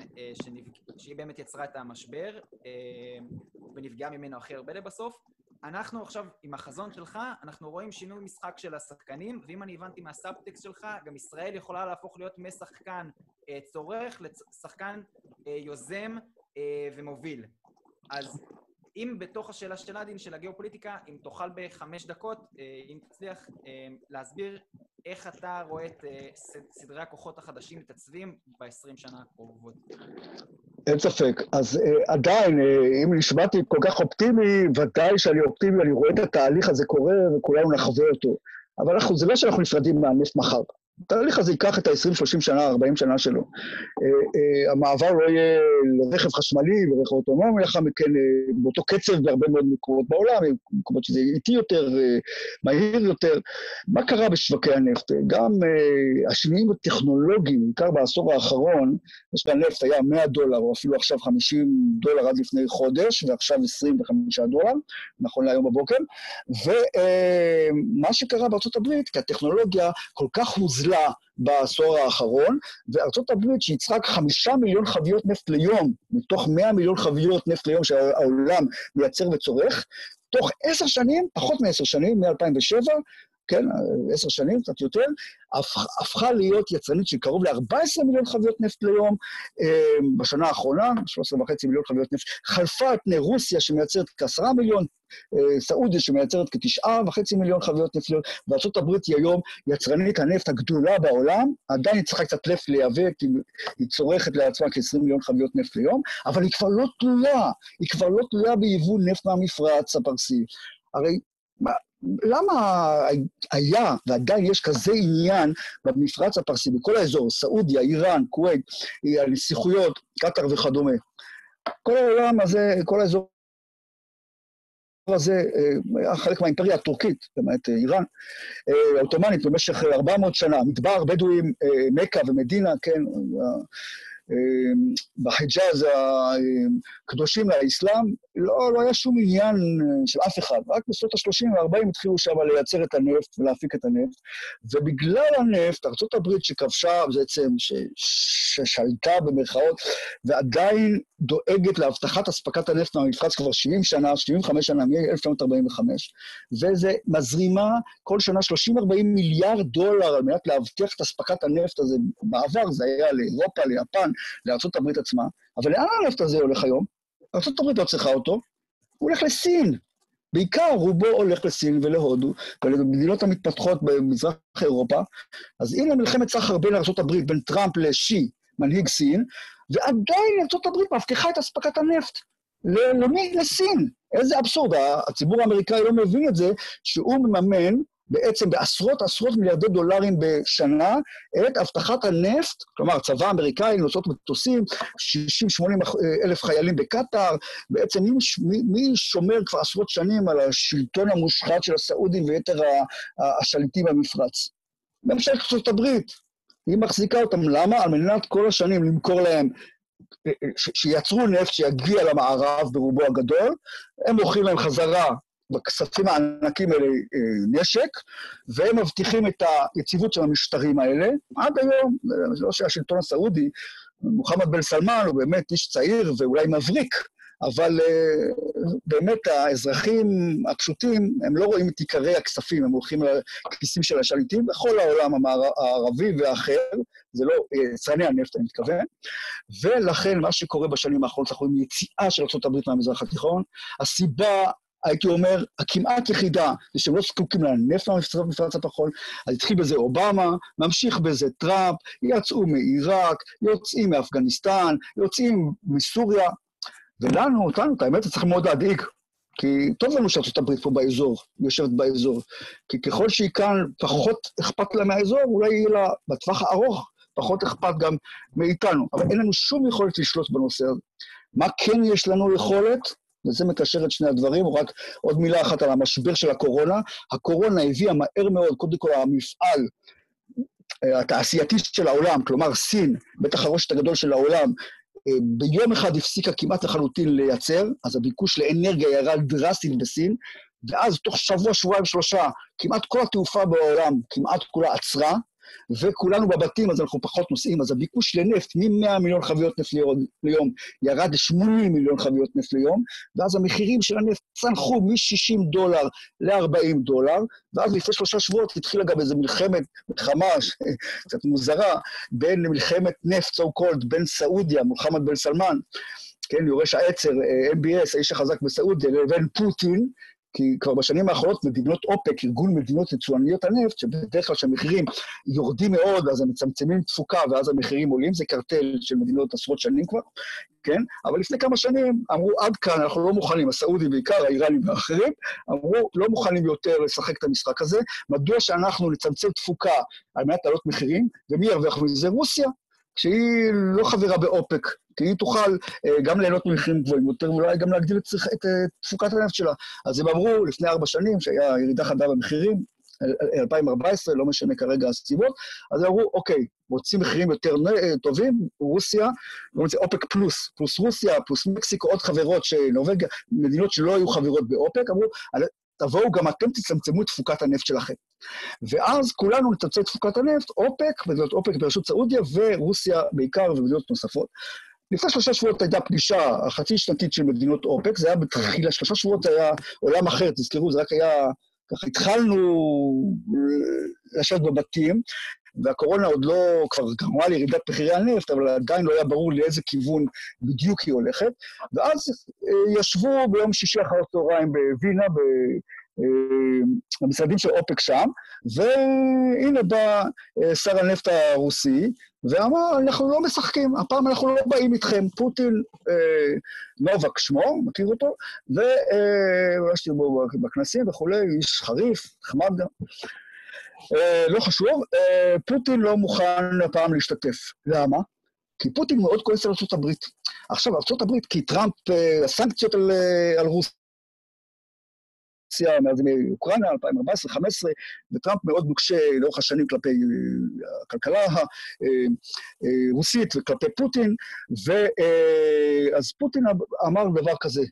שהיא באמת יצרה את המשבר, ונפגעה ממנו הכי הרבה לבסוף. אנחנו עכשיו, עם החזון שלך, אנחנו רואים שינוי משחק של השחקנים, ואם אני הבנתי מהסאבטקסט שלך, גם ישראל יכולה להפוך להיות משחקן אה, צורך לשחקן אה, יוזם אה, ומוביל. אז אם בתוך השאלה של הדין, של הגיאופוליטיקה, אם תוכל בחמש דקות, אה, אם תצליח אה, להסביר איך אתה רואה את אה, סדרי הכוחות החדשים מתעצבים ב-20 שנה הקרובות. אין ספק. אז uh, עדיין, uh, אם נשמעתי כל כך אופטימי, ודאי שאני אופטימי, אני רואה את התהליך הזה קורה וכולנו נחווה אותו. אבל אנחנו, זה לא שאנחנו נפרדים מהנפט מחר. התהליך הזה ייקח את ה-20-30 שנה, 40 שנה שלו. Uh, uh, המעבר לא יהיה לרכב חשמלי ורכב אוטונומי, לאחר מכן uh, באותו קצב בהרבה מאוד מקומות בעולם, מקומות שזה איטי יותר, מהיר יותר. מה קרה בשווקי הנפט? גם השינויים הטכנולוגיים, בעיקר בעשור האחרון, יש הנפט היה 100 דולר, או אפילו עכשיו 50 דולר עד לפני חודש, ועכשיו 25 דולר, נכון להיום בבוקר. ומה שקרה בארצות הברית, כי הטכנולוגיה כל כך הוזלה, הוזלה בעשור האחרון, וארצות הברית שייצרה חמישה מיליון חביות נפט ליום, מתוך מאה מיליון חביות נפט ליום שהעולם מייצר וצורך, תוך עשר שנים, פחות מעשר שנים, מ-2007, כן, עשר שנים, קצת יותר, הפכה להיות יצרנית של קרוב ל-14 מיליון חביות נפט ליום אה, בשנה האחרונה, 13 וחצי מיליון חביות נפט, חלפה את פני רוסיה שמייצרת כעשרה מיליון, אה, סעודיה שמייצרת כתשעה וחצי מיליון חביות נפט ליום, וארה"ב היא היום יצרנית הנפט הגדולה בעולם, עדיין היא צריכה קצת נפט לייבא, כי היא צורכת לעצמה כ-20 מיליון חביות נפט ליום, אבל היא כבר לא תלויה, היא כבר לא תלויה ביבוא נפט מהמפרץ הפרסי. הרי למה היה ועדיין יש כזה עניין במפרץ הפרסי, בכל האזור, סעודיה, איראן, כווית, הנסיכויות, קטאר וכדומה? כל העולם הזה, כל האזור הזה אה, היה חלק מהאימפריה הטורקית, למעט אה, איראן, אה, העות'מאנית במשך 400 שנה. מדבר, בדואים, מכה ומדינה, כן, בחיג'אז הקדושים לאסלאם, לא, לא היה שום עניין של אף אחד. רק בשנות ה-30 וה-40 התחילו שם לייצר את הנפט ולהפיק את הנפט. ובגלל הנפט, ארה"ב שכבשה בעצם, ששלטה במרכאות, ועדיין דואגת להבטחת אספקת הנפט מהמפרץ כבר 70 שנה, 75 שנה, מ-1945, וזה מזרימה כל שנה 30-40 מיליארד דולר על מנת להבטיח את אספקת הנפט הזה. בעבר זה היה לאירופה, ליפן, לארה"ב עצמה, אבל לאן הנפט הזה הולך היום? ארה"ב לא צריכה אותו, הוא הולך לסין. בעיקר רובו הולך לסין ולהודו ולמדינות המתפתחות במזרח אירופה. אז הנה מלחמת סחר בין ארה"ב, בין טראמפ לשי, מנהיג סין, ועדיין ארה"ב מבטיחה את אספקת הנפט. למי? לסין. איזה אבסורד. הציבור האמריקאי לא מבין את זה, שהוא מממן בעצם בעשרות עשרות מיליארדי דולרים בשנה את אבטחת הנפט, כלומר, צבא אמריקאי, נוסעות מטוסים, 60-80 אלף חיילים בקטאר, בעצם מי, מי, מי שומר כבר עשרות שנים על השלטון המושחת של הסעודים ויתר השליטים במפרץ? ממשלת ארצות הברית. היא מחזיקה אותם. למה? על מנת כל השנים למכור להם שיצרו נפט שיגיע למערב ברובו הגדול, הם מוכרים להם חזרה בכספים הענקים האלה אה, נשק, והם מבטיחים את היציבות של המשטרים האלה. עד היום, לא שהשלטון הסעודי, מוחמד בן סלמן הוא באמת איש צעיר ואולי מבריק, אבל uh, באמת האזרחים הפשוטים, הם לא רואים את עיקרי הכספים, הם הולכים לכיסים של השליטים בכל העולם הערבי והאחר, זה לא יצרני הנפט, אני מתכוון, ולכן מה שקורה בשנים האחרונות, אנחנו רואים יציאה של ארה"ב מהמזרח התיכון. הסיבה הייתי אומר, הכמעט יחידה, זה שהם לא זקוקים לנפט מהמפרץ התחון, אז התחיל בזה אובמה, ממשיך בזה טראמפ, יצאו מעיראק, יוצאים מאפגניסטן, יוצאים מסוריה, ולנו, אותנו, את האמת, זה צריך מאוד להדאיג. כי טוב לנו שארצות הברית פה באזור, יושבת באזור. כי ככל שהיא כאן פחות אכפת לה מהאזור, אולי יהיה לה בטווח הארוך פחות אכפת גם מאיתנו. אבל אין לנו שום יכולת לשלוט בנושא הזה. מה כן יש לנו יכולת? וזה מקשר את שני הדברים, רק עוד מילה אחת על המשבר של הקורונה. הקורונה הביאה מהר מאוד, קודם כל המפעל אה, התעשייתי של העולם, כלומר סין, בטח הרושת הגדול של העולם, אה, ביום אחד הפסיקה כמעט לחלוטין לייצר, אז הביקוש לאנרגיה ירד דרסטית בסין, ואז תוך שבוע, שבועיים, שלושה, כמעט כל התעופה בעולם כמעט כולה עצרה, וכולנו בבתים, אז אנחנו פחות נוסעים, אז הביקוש לנפט מ-100 מיליון חביות נפט ליום ירד ל-80 מיליון חביות נפט ליום, ואז המחירים של הנפט צנחו מ-60 דולר ל-40 דולר, ואז לפני שלושה שבועות התחילה גם איזו מלחמת, מלחמה קצת מוזרה, בין מלחמת נפט, so called, בין סעודיה, מוחמד בן סלמן, כן, יורש העצר, אה, MBS, האיש החזק בסעודיה, לבין פוטין, כי כבר בשנים האחרונות מדינות אופק, ארגון מדינות יצואניות הנפט, שבדרך כלל כשהמחירים יורדים מאוד, אז הם מצמצמים תפוקה ואז המחירים עולים, זה קרטל של מדינות עשרות שנים כבר, כן? אבל לפני כמה שנים אמרו, עד כאן, אנחנו לא מוכנים, הסעודים בעיקר, האיראנים ואחרים, אמרו, לא מוכנים יותר לשחק את המשחק הזה, מדוע שאנחנו נצמצם תפוקה על מנת להעלות מחירים, ומי ירוויח מזה? רוסיה, שהיא לא חברה באופק, כי היא תוכל אה, גם ליהנות ממחירים גבוהים יותר, ואולי גם להגדיל את, את, את תפוקת הנפט שלה. אז הם אמרו לפני ארבע שנים, שהיה ירידה חדה במחירים, 2014, לא משנה כרגע הסיבות, אז אמרו, אוקיי, רוצים מחירים יותר טובים, רוסיה, אופק פלוס, פלוס רוסיה, פלוס מקסיקו, עוד חברות, שנובגיה, מדינות שלא היו חברות באופק, אמרו, תבואו גם אתם תצמצמו את תפוקת הנפט שלכם. ואז כולנו נצמצם את תפוקת הנפט, אופק, וזאת אופק בראשות סעודיה ורוסיה בעיקר ומדינות נוספות. לפני שלושה שבועות הייתה פגישה החצי שנתית של מדינות אופק, זה היה בתחילה, שלושה שבועות היה עולם אחר, תזכרו, זה רק היה, ככה התחלנו לשבת בבתים, והקורונה עוד לא, כבר גרמה לירידת מחירי הנפט, אבל עדיין לא היה ברור לאיזה כיוון בדיוק היא הולכת. ואז אה, ישבו ביום שישי אחר הצהריים בווינה, אה, של אופק שם, והנה בא אה, שר הנפט הרוסי, ואמר, אנחנו לא משחקים, הפעם אנחנו לא באים איתכם. פוטין, אה, נובק שמו, מכיר אותו, ויש לי בו בכנסים וכולי, איש חריף, נחמד גם. אה, לא חשוב, אה, פוטין לא מוכן הפעם להשתתף. למה? כי פוטין מאוד כועס על ארה"ב. עכשיו, ארה"ב, כי טראמפ, אה, הסנקציות על, על רוסיה, מאז אוקראינה, 2014-2015, וטראמפ מאוד נוקשה לאורך השנים כלפי הכלכלה הרוסית וכלפי פוטין, ואז פוטין אמר דבר כזה,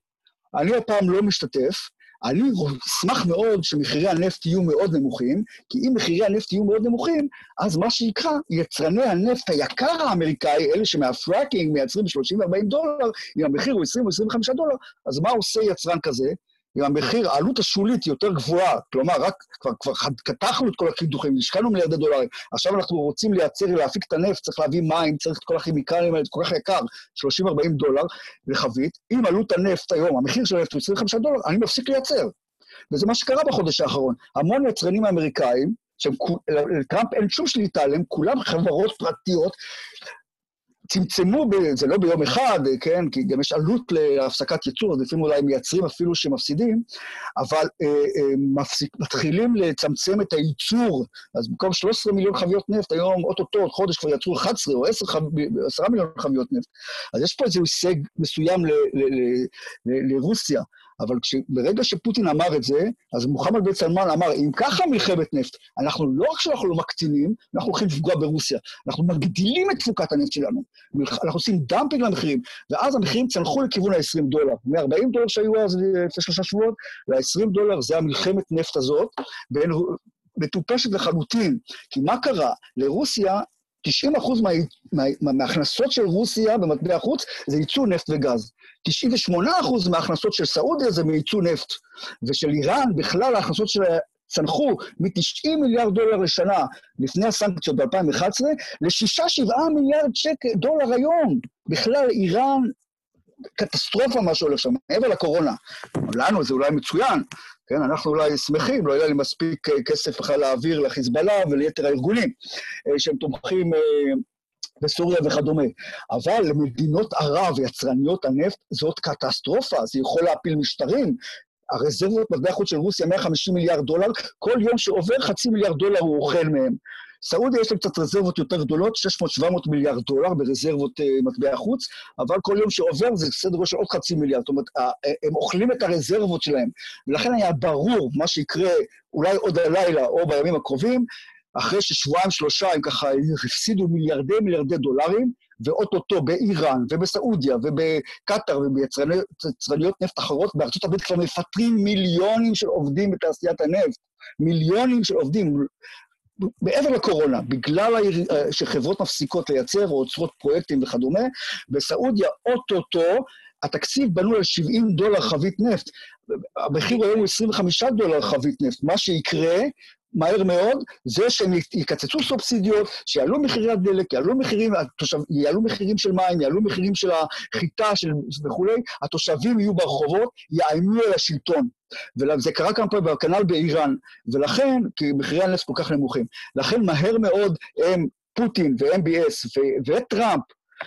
אני הפעם לא משתתף, אני אשמח מאוד שמחירי הנפט יהיו מאוד נמוכים, כי אם מחירי הנפט יהיו מאוד נמוכים, אז מה שיקרה, יצרני הנפט היקר האמריקאי, אלה שמהפראקינג מייצרים ב-30-40 דולר, אם המחיר הוא 20 או 25 דולר, אז מה עושה יצרן כזה? אם המחיר, העלות השולית היא יותר גבוהה, כלומר, רק כבר, כבר קטחנו את כל הקידוחים, השקענו מיליארדי דולרים, עכשיו אנחנו רוצים לייצר, להפיק את הנפט, צריך להביא מים, צריך את כל הכימיקלים האלה, זה כל כך יקר, 30-40 דולר לחבית. אם עלות הנפט היום, המחיר של הנפט הוא 25 דולר, אני מפסיק לייצר. וזה מה שקרה בחודש האחרון. המון יצרנים אמריקאים, שלטראמפ אין שום שליטה עליהם, כולם חברות פרטיות, צמצמו, ב, זה לא ביום אחד, כן, כי גם יש עלות להפסקת ייצור, אז לפעמים אולי מייצרים אפילו שמפסידים, אבל אה, אה, מפסיק, מתחילים לצמצם את הייצור. אז במקום 13 מיליון חביות נפט, היום אוטוטו, עוד חודש כבר יצרו 11 או 10, 10 מיליון חביות נפט. אז יש פה איזה הישג מסוים ל, ל, ל, לרוסיה. אבל כש, ברגע שפוטין אמר את זה, אז מוחמד בן סלמן אמר, אם ככה מלחמת נפט, אנחנו לא רק שאנחנו לא מקטינים, אנחנו הולכים לפגוע ברוסיה, אנחנו מגדילים את תפוקת הנפט שלנו, אנחנו עושים דמפינג למחירים, ואז המחירים צנחו לכיוון ה-20 דולר. מ-40 דולר שהיו אז לפני שלושה שבועות, ל-20 דולר, זה המלחמת נפט הזאת, בין... מטופשת לחלוטין. כי מה קרה? לרוסיה 90 אחוז מה, מה, מההכנסות של רוסיה במטבע חוץ זה ייצוא נפט וגז. 98 אחוז מההכנסות של סעודיה זה מייצוא נפט. ושל איראן, בכלל ההכנסות שלה צנחו מ-90 מיליארד דולר לשנה לפני הסנקציות ב-2011 ל-6-7 מיליארד שקל דולר היום. בכלל איראן קטסטרופה מה שהולך שם, מעבר לקורונה. לנו זה אולי מצוין, כן, אנחנו אולי שמחים, לא יהיה לי מספיק אה, כסף בכלל להעביר לחיזבאללה וליתר הארגונים אה, שהם תומכים אה, בסוריה וכדומה. אבל למדינות ערב, יצרניות הנפט, זאת קטסטרופה, זה יכול להפיל משטרים. הרזרבות מטבע חוץ של רוסיה 150 מיליארד דולר, כל יום שעובר חצי מיליארד דולר הוא אוכל מהם. סעודיה יש להם קצת רזרבות יותר גדולות, 600-700 מיליארד דולר ברזרבות uh, מטבע חוץ, אבל כל יום שעובר זה סדר גודל של עוד חצי מיליארד. זאת אומרת, הם אוכלים את הרזרבות שלהם. ולכן היה ברור מה שיקרה אולי עוד הלילה או בימים הקרובים, אחרי ששבועיים, שלושה הם ככה הפסידו מיליארדי מיליארדי דולרים, ואו-טו-טו באיראן ובסעודיה ובקטאר וביצרניות נפט אחרות, בארצות הברית כבר מפטרים מיליונים של עובדים בתעשיית הנפט. מיליונים של עובדים. מעבר לקורונה, בגלל שחברות מפסיקות לייצר או עוצרות פרויקטים וכדומה, בסעודיה אוטוטו התקציב בנוי על 70 דולר חבית נפט. המחיר היום הוא 25 דולר חבית נפט. מה שיקרה, מהר מאוד, זה שהם יקצצו סובסידיות, שיעלו מחירי הדלק, יעלו מחירים, התושב, יעלו מחירים של מים, יעלו מחירים של החיטה של, וכולי, התושבים יהיו ברחובות, יאיימו על השלטון. וזה קרה כמה פעמים, כנ"ל באיראן. ולכן, כי מחירי הנפט כל כך נמוכים, לכן מהר מאוד הם, פוטין ו-MBS וטראמפ,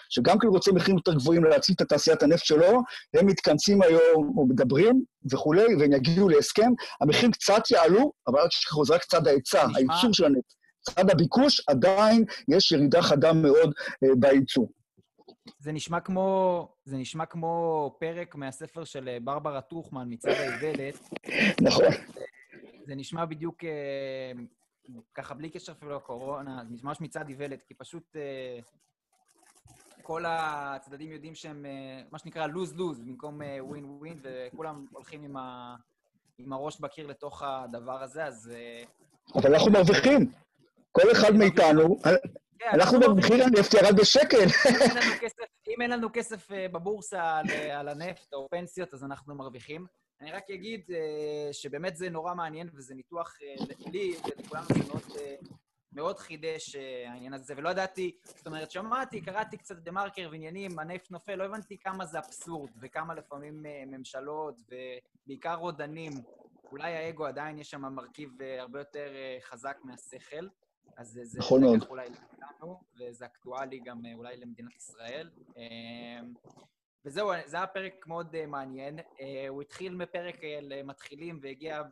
שגם כן רוצה מחירים יותר גבוהים להציל את תעשיית הנפט שלו, הם מתכנסים היום, או מדברים וכולי, והם יגיעו להסכם. המחירים קצת יעלו, אבל אל תשכחו, זה רק צד ההיצע, הייצור של הנפט. צד הביקוש, עדיין יש ירידה חדה מאוד אה, בייצור. זה נשמע כמו, זה נשמע כמו פרק מהספר של אה, ברברה טוכמן, מצד האיוולת. נכון. זה נשמע בדיוק אה, ככה, בלי קשר אפילו לקורונה, זה נשמע מצד איוולת, כי פשוט אה, כל הצדדים יודעים שהם, אה, מה שנקרא לוז-לוז, במקום אה, ווין, וכולם הולכים עם, ה, עם הראש בקיר לתוך הדבר הזה, אז... אה, אבל אנחנו מרוויחים. כל אחד מאיתנו, כן, אנחנו במחיר הנפט ירד בשקל. אם אין לנו כסף בבורסה על הנפט או פנסיות, אז אנחנו מרוויחים. אני רק אגיד שבאמת זה נורא מעניין, וזה ניתוח לי ולכולנו זה מאוד מאוד חידש אה, העניין הזה, ולא ידעתי, זאת אומרת, שמעתי, קראתי קצת דה מרקר ועניינים, הנפט נופל, לא הבנתי כמה זה אבסורד, וכמה לפעמים אה, ממשלות, ובעיקר רודנים, אולי האגו עדיין יש שם מרכיב אה, הרבה יותר חזק מהשכל, אז זה נכון מאוד. אולי לכולנו, וזה אקטואלי גם אולי למדינת ישראל. וזהו, זה היה פרק מאוד מעניין. הוא התחיל מפרק למתחילים והגיע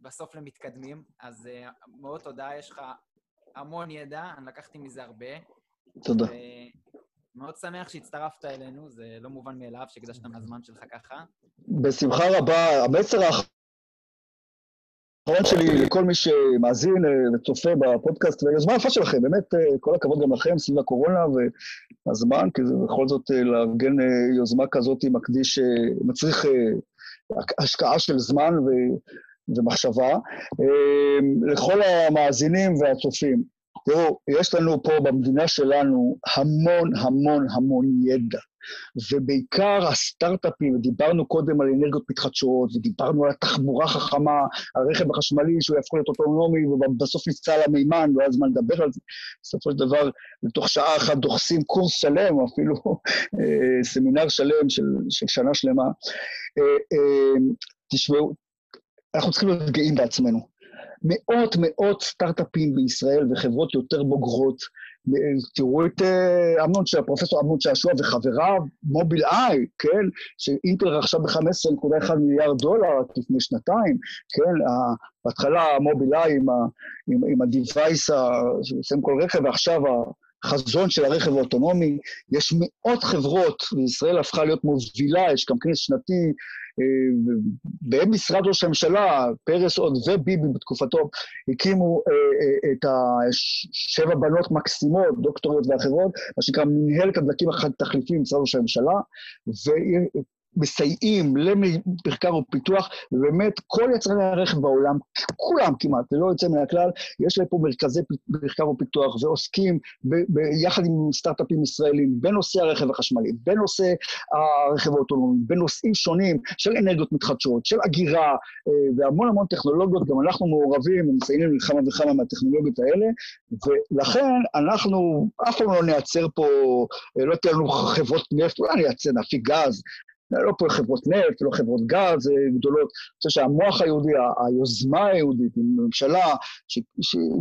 בסוף למתקדמים, אז מאוד תודה, יש לך המון ידע, אני לקחתי מזה הרבה. תודה. מאוד שמח שהצטרפת אלינו, זה לא מובן מאליו שהקדשת מהזמן שלך ככה. בשמחה רבה. המסר האחרון שלי לכל מי שמאזין אה, וצופה בפודקאסט, ויוזמה יפה שלכם, באמת אה, כל הכבוד גם לכם סביב הקורונה והזמן, כי זה בכל זאת אה, לארגן יוזמה כזאת מקדיש, מצריך השקעה של זמן. ומחשבה. אמ, לכל המאזינים והצופים, תראו, יש לנו פה במדינה שלנו המון המון המון ידע, ובעיקר הסטארט-אפים, דיברנו קודם על אנרגיות מתחדשות, ודיברנו על התחבורה החכמה, הרכב החשמלי שהוא יהפוך להיות אוטונומי, ובסוף נצא על המימן, לא היה זמן לדבר על זה. בסופו של דבר, לתוך שעה אחת דוחסים קורס שלם, או אפילו אה, סמינר שלם של, של שנה שלמה. אה, אה, תשמעו, אנחנו צריכים להיות גאים בעצמנו. מאות מאות סטארט-אפים בישראל וחברות יותר בוגרות. תראו את אה, אמנון, פרופסור אמנון שעשוע וחבריו, מוביל איי, כן, שאינטל רכשה ב-15.1 מיליארד דולר לפני שנתיים, כן, בהתחלה מוביל איי עם, עם, עם ה-Device שעושים כל רכב, ועכשיו החזון של הרכב האוטונומי. יש מאות חברות, וישראל הפכה להיות מובילה, יש גם כנס שנתי במשרד ראש הממשלה, פרס עוד וביבי בתקופתו, הקימו אה, אה, את השבע בנות מקסימות, דוקטוריות ואחרות, מה שנקרא מנהלת הדלקים התחליפים במשרד ראש הממשלה, מסייעים למחקר ופיתוח, ובאמת כל יצרני הרכב בעולם, כולם כמעט, ללא יוצא מן הכלל, יש להם פה מרכזי מחקר ופיתוח, ועוסקים ב- ב- יחד עם סטארט-אפים ישראלים בנושא הרכב החשמלי, בנושא הרכב האוטונומי, בנושאים שונים של אנרגיות מתחדשות, של אגירה, אה, והמון המון טכנולוגיות, גם אנחנו מעורבים ומסייעים לכמה וכמה מהטכנולוגיות האלה, ולכן אנחנו אף פעם לא נייצר פה, אה, לא תהיה לנו חברות נפט, אולי נייצר, נפיק גז, לא פה חברות נפט, לא חברות גז אה, גדולות. אני חושב שהמוח היהודי, היוזמה היהודית, עם ממשלה,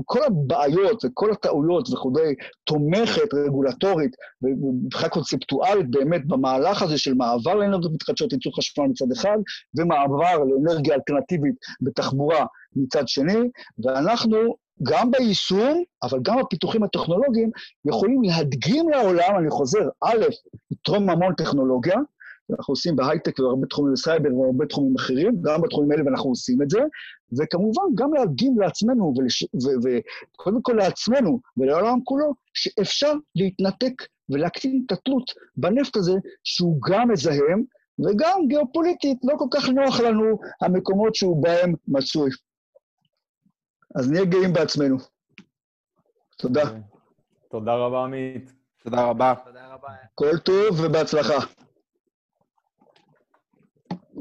כל הבעיות וכל הטעויות וכולי, תומכת רגולטורית ומבחינה קונספטואלית באמת במהלך הזה של מעבר לאנרגיות מתחדשות, ייצור חשמל מצד אחד, ומעבר לאנרגיה אלטרנטיבית בתחבורה מצד שני, ואנחנו גם ביישום, אבל גם בפיתוחים הטכנולוגיים, יכולים להדגים לעולם, אני חוזר, א', לתרום המון טכנולוגיה, אנחנו עושים בהייטק ובהרבה תחומים בסייבר ובהרבה תחומים אחרים, גם בתחומים האלה ואנחנו עושים את זה, וכמובן גם להדגים לעצמנו, וקודם כל לעצמנו ולעולם כולו, שאפשר להתנתק ולהקטין את התלות בנפט הזה, שהוא גם מזהם, וגם גיאופוליטית לא כל כך נוח לנו המקומות שהוא בהם מצוי. אז נהיה גאים בעצמנו. תודה. תודה רבה, עמית. תודה רבה. תודה רבה. כל טוב ובהצלחה.